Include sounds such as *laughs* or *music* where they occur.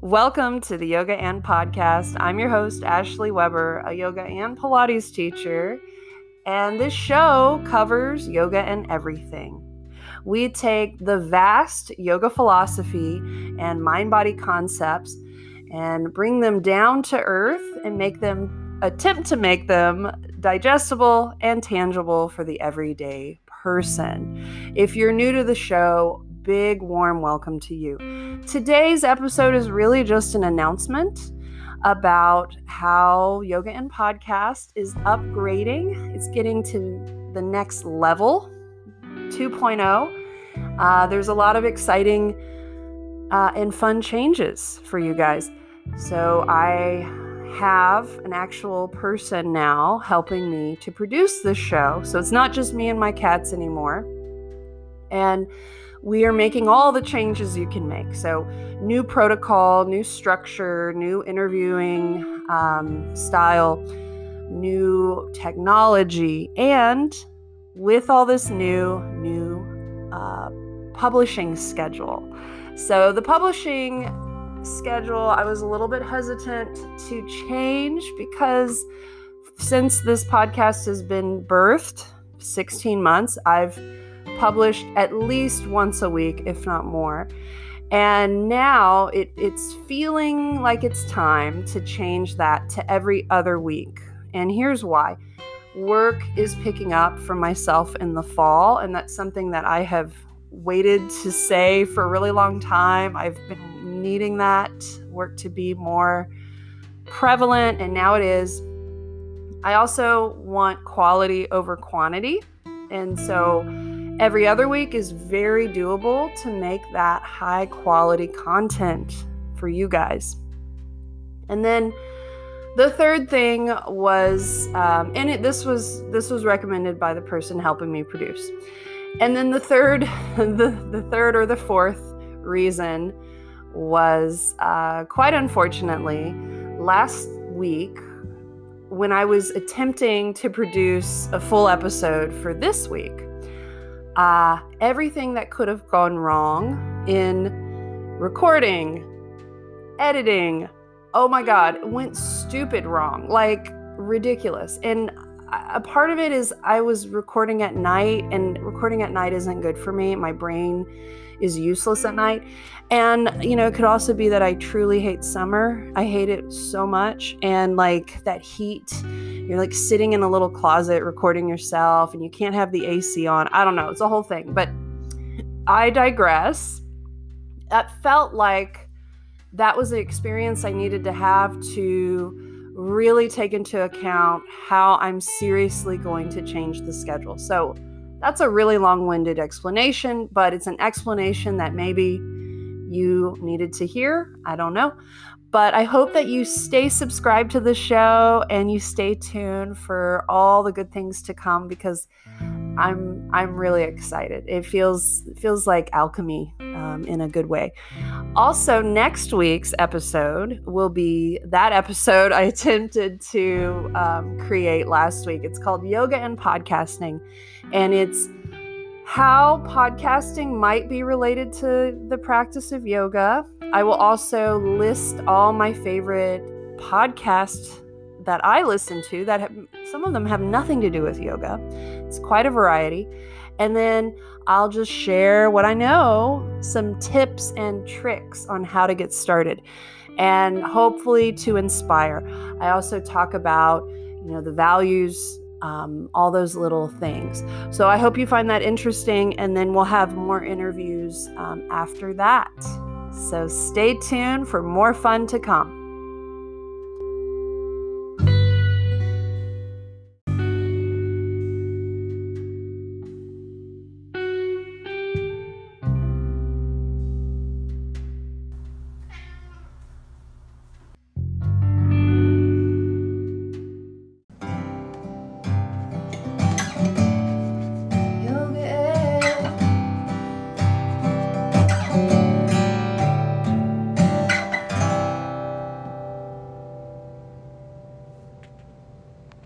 Welcome to the Yoga and Podcast. I'm your host, Ashley Weber, a yoga and Pilates teacher, and this show covers yoga and everything. We take the vast yoga philosophy and mind body concepts and bring them down to earth and make them attempt to make them digestible and tangible for the everyday person. If you're new to the show, big warm welcome to you. Today's episode is really just an announcement about how Yoga and Podcast is upgrading. It's getting to the next level, 2.0. Uh, there's a lot of exciting uh, and fun changes for you guys. So I have an actual person now helping me to produce this show. So it's not just me and my cats anymore. And we are making all the changes you can make. So, new protocol, new structure, new interviewing um, style, new technology, and with all this new, new uh, publishing schedule. So, the publishing schedule, I was a little bit hesitant to change because since this podcast has been birthed 16 months, I've published at least once a week, if not more. And now it, it's feeling like it's time to change that to every other week. And here's why work is picking up for myself in the fall, and that's something that I have waited to say for a really long time. I've been needing that work to be more prevalent, and now it is. I also want quality over quantity. And so every other week is very doable to make that high quality content for you guys. And then the third thing was, um, and it, this was this was recommended by the person helping me produce. And then the third, *laughs* the, the third or the fourth reason was uh, quite unfortunately last week when I was attempting to produce a full episode for this week uh, everything that could have gone wrong in recording, editing. Oh my God, it went stupid wrong, like ridiculous. And a part of it is I was recording at night, and recording at night isn't good for me. My brain is useless at night. And, you know, it could also be that I truly hate summer. I hate it so much. And like that heat you're like sitting in a little closet recording yourself and you can't have the AC on. I don't know. It's a whole thing. But I digress. That felt like that was the experience I needed to have to really take into account how I'm seriously going to change the schedule. So that's a really long winded explanation, but it's an explanation that maybe you needed to hear. I don't know. But I hope that you stay subscribed to the show and you stay tuned for all the good things to come because I'm I'm really excited. It feels feels like alchemy um, in a good way. Also, next week's episode will be that episode I *laughs* attempted to um, create last week. It's called Yoga and Podcasting, and it's how podcasting might be related to the practice of yoga I will also list all my favorite podcasts that I listen to that have, some of them have nothing to do with yoga. It's quite a variety. And then I'll just share what I know, some tips and tricks on how to get started and hopefully to inspire. I also talk about, you know, the values um, all those little things. So I hope you find that interesting, and then we'll have more interviews um, after that. So stay tuned for more fun to come.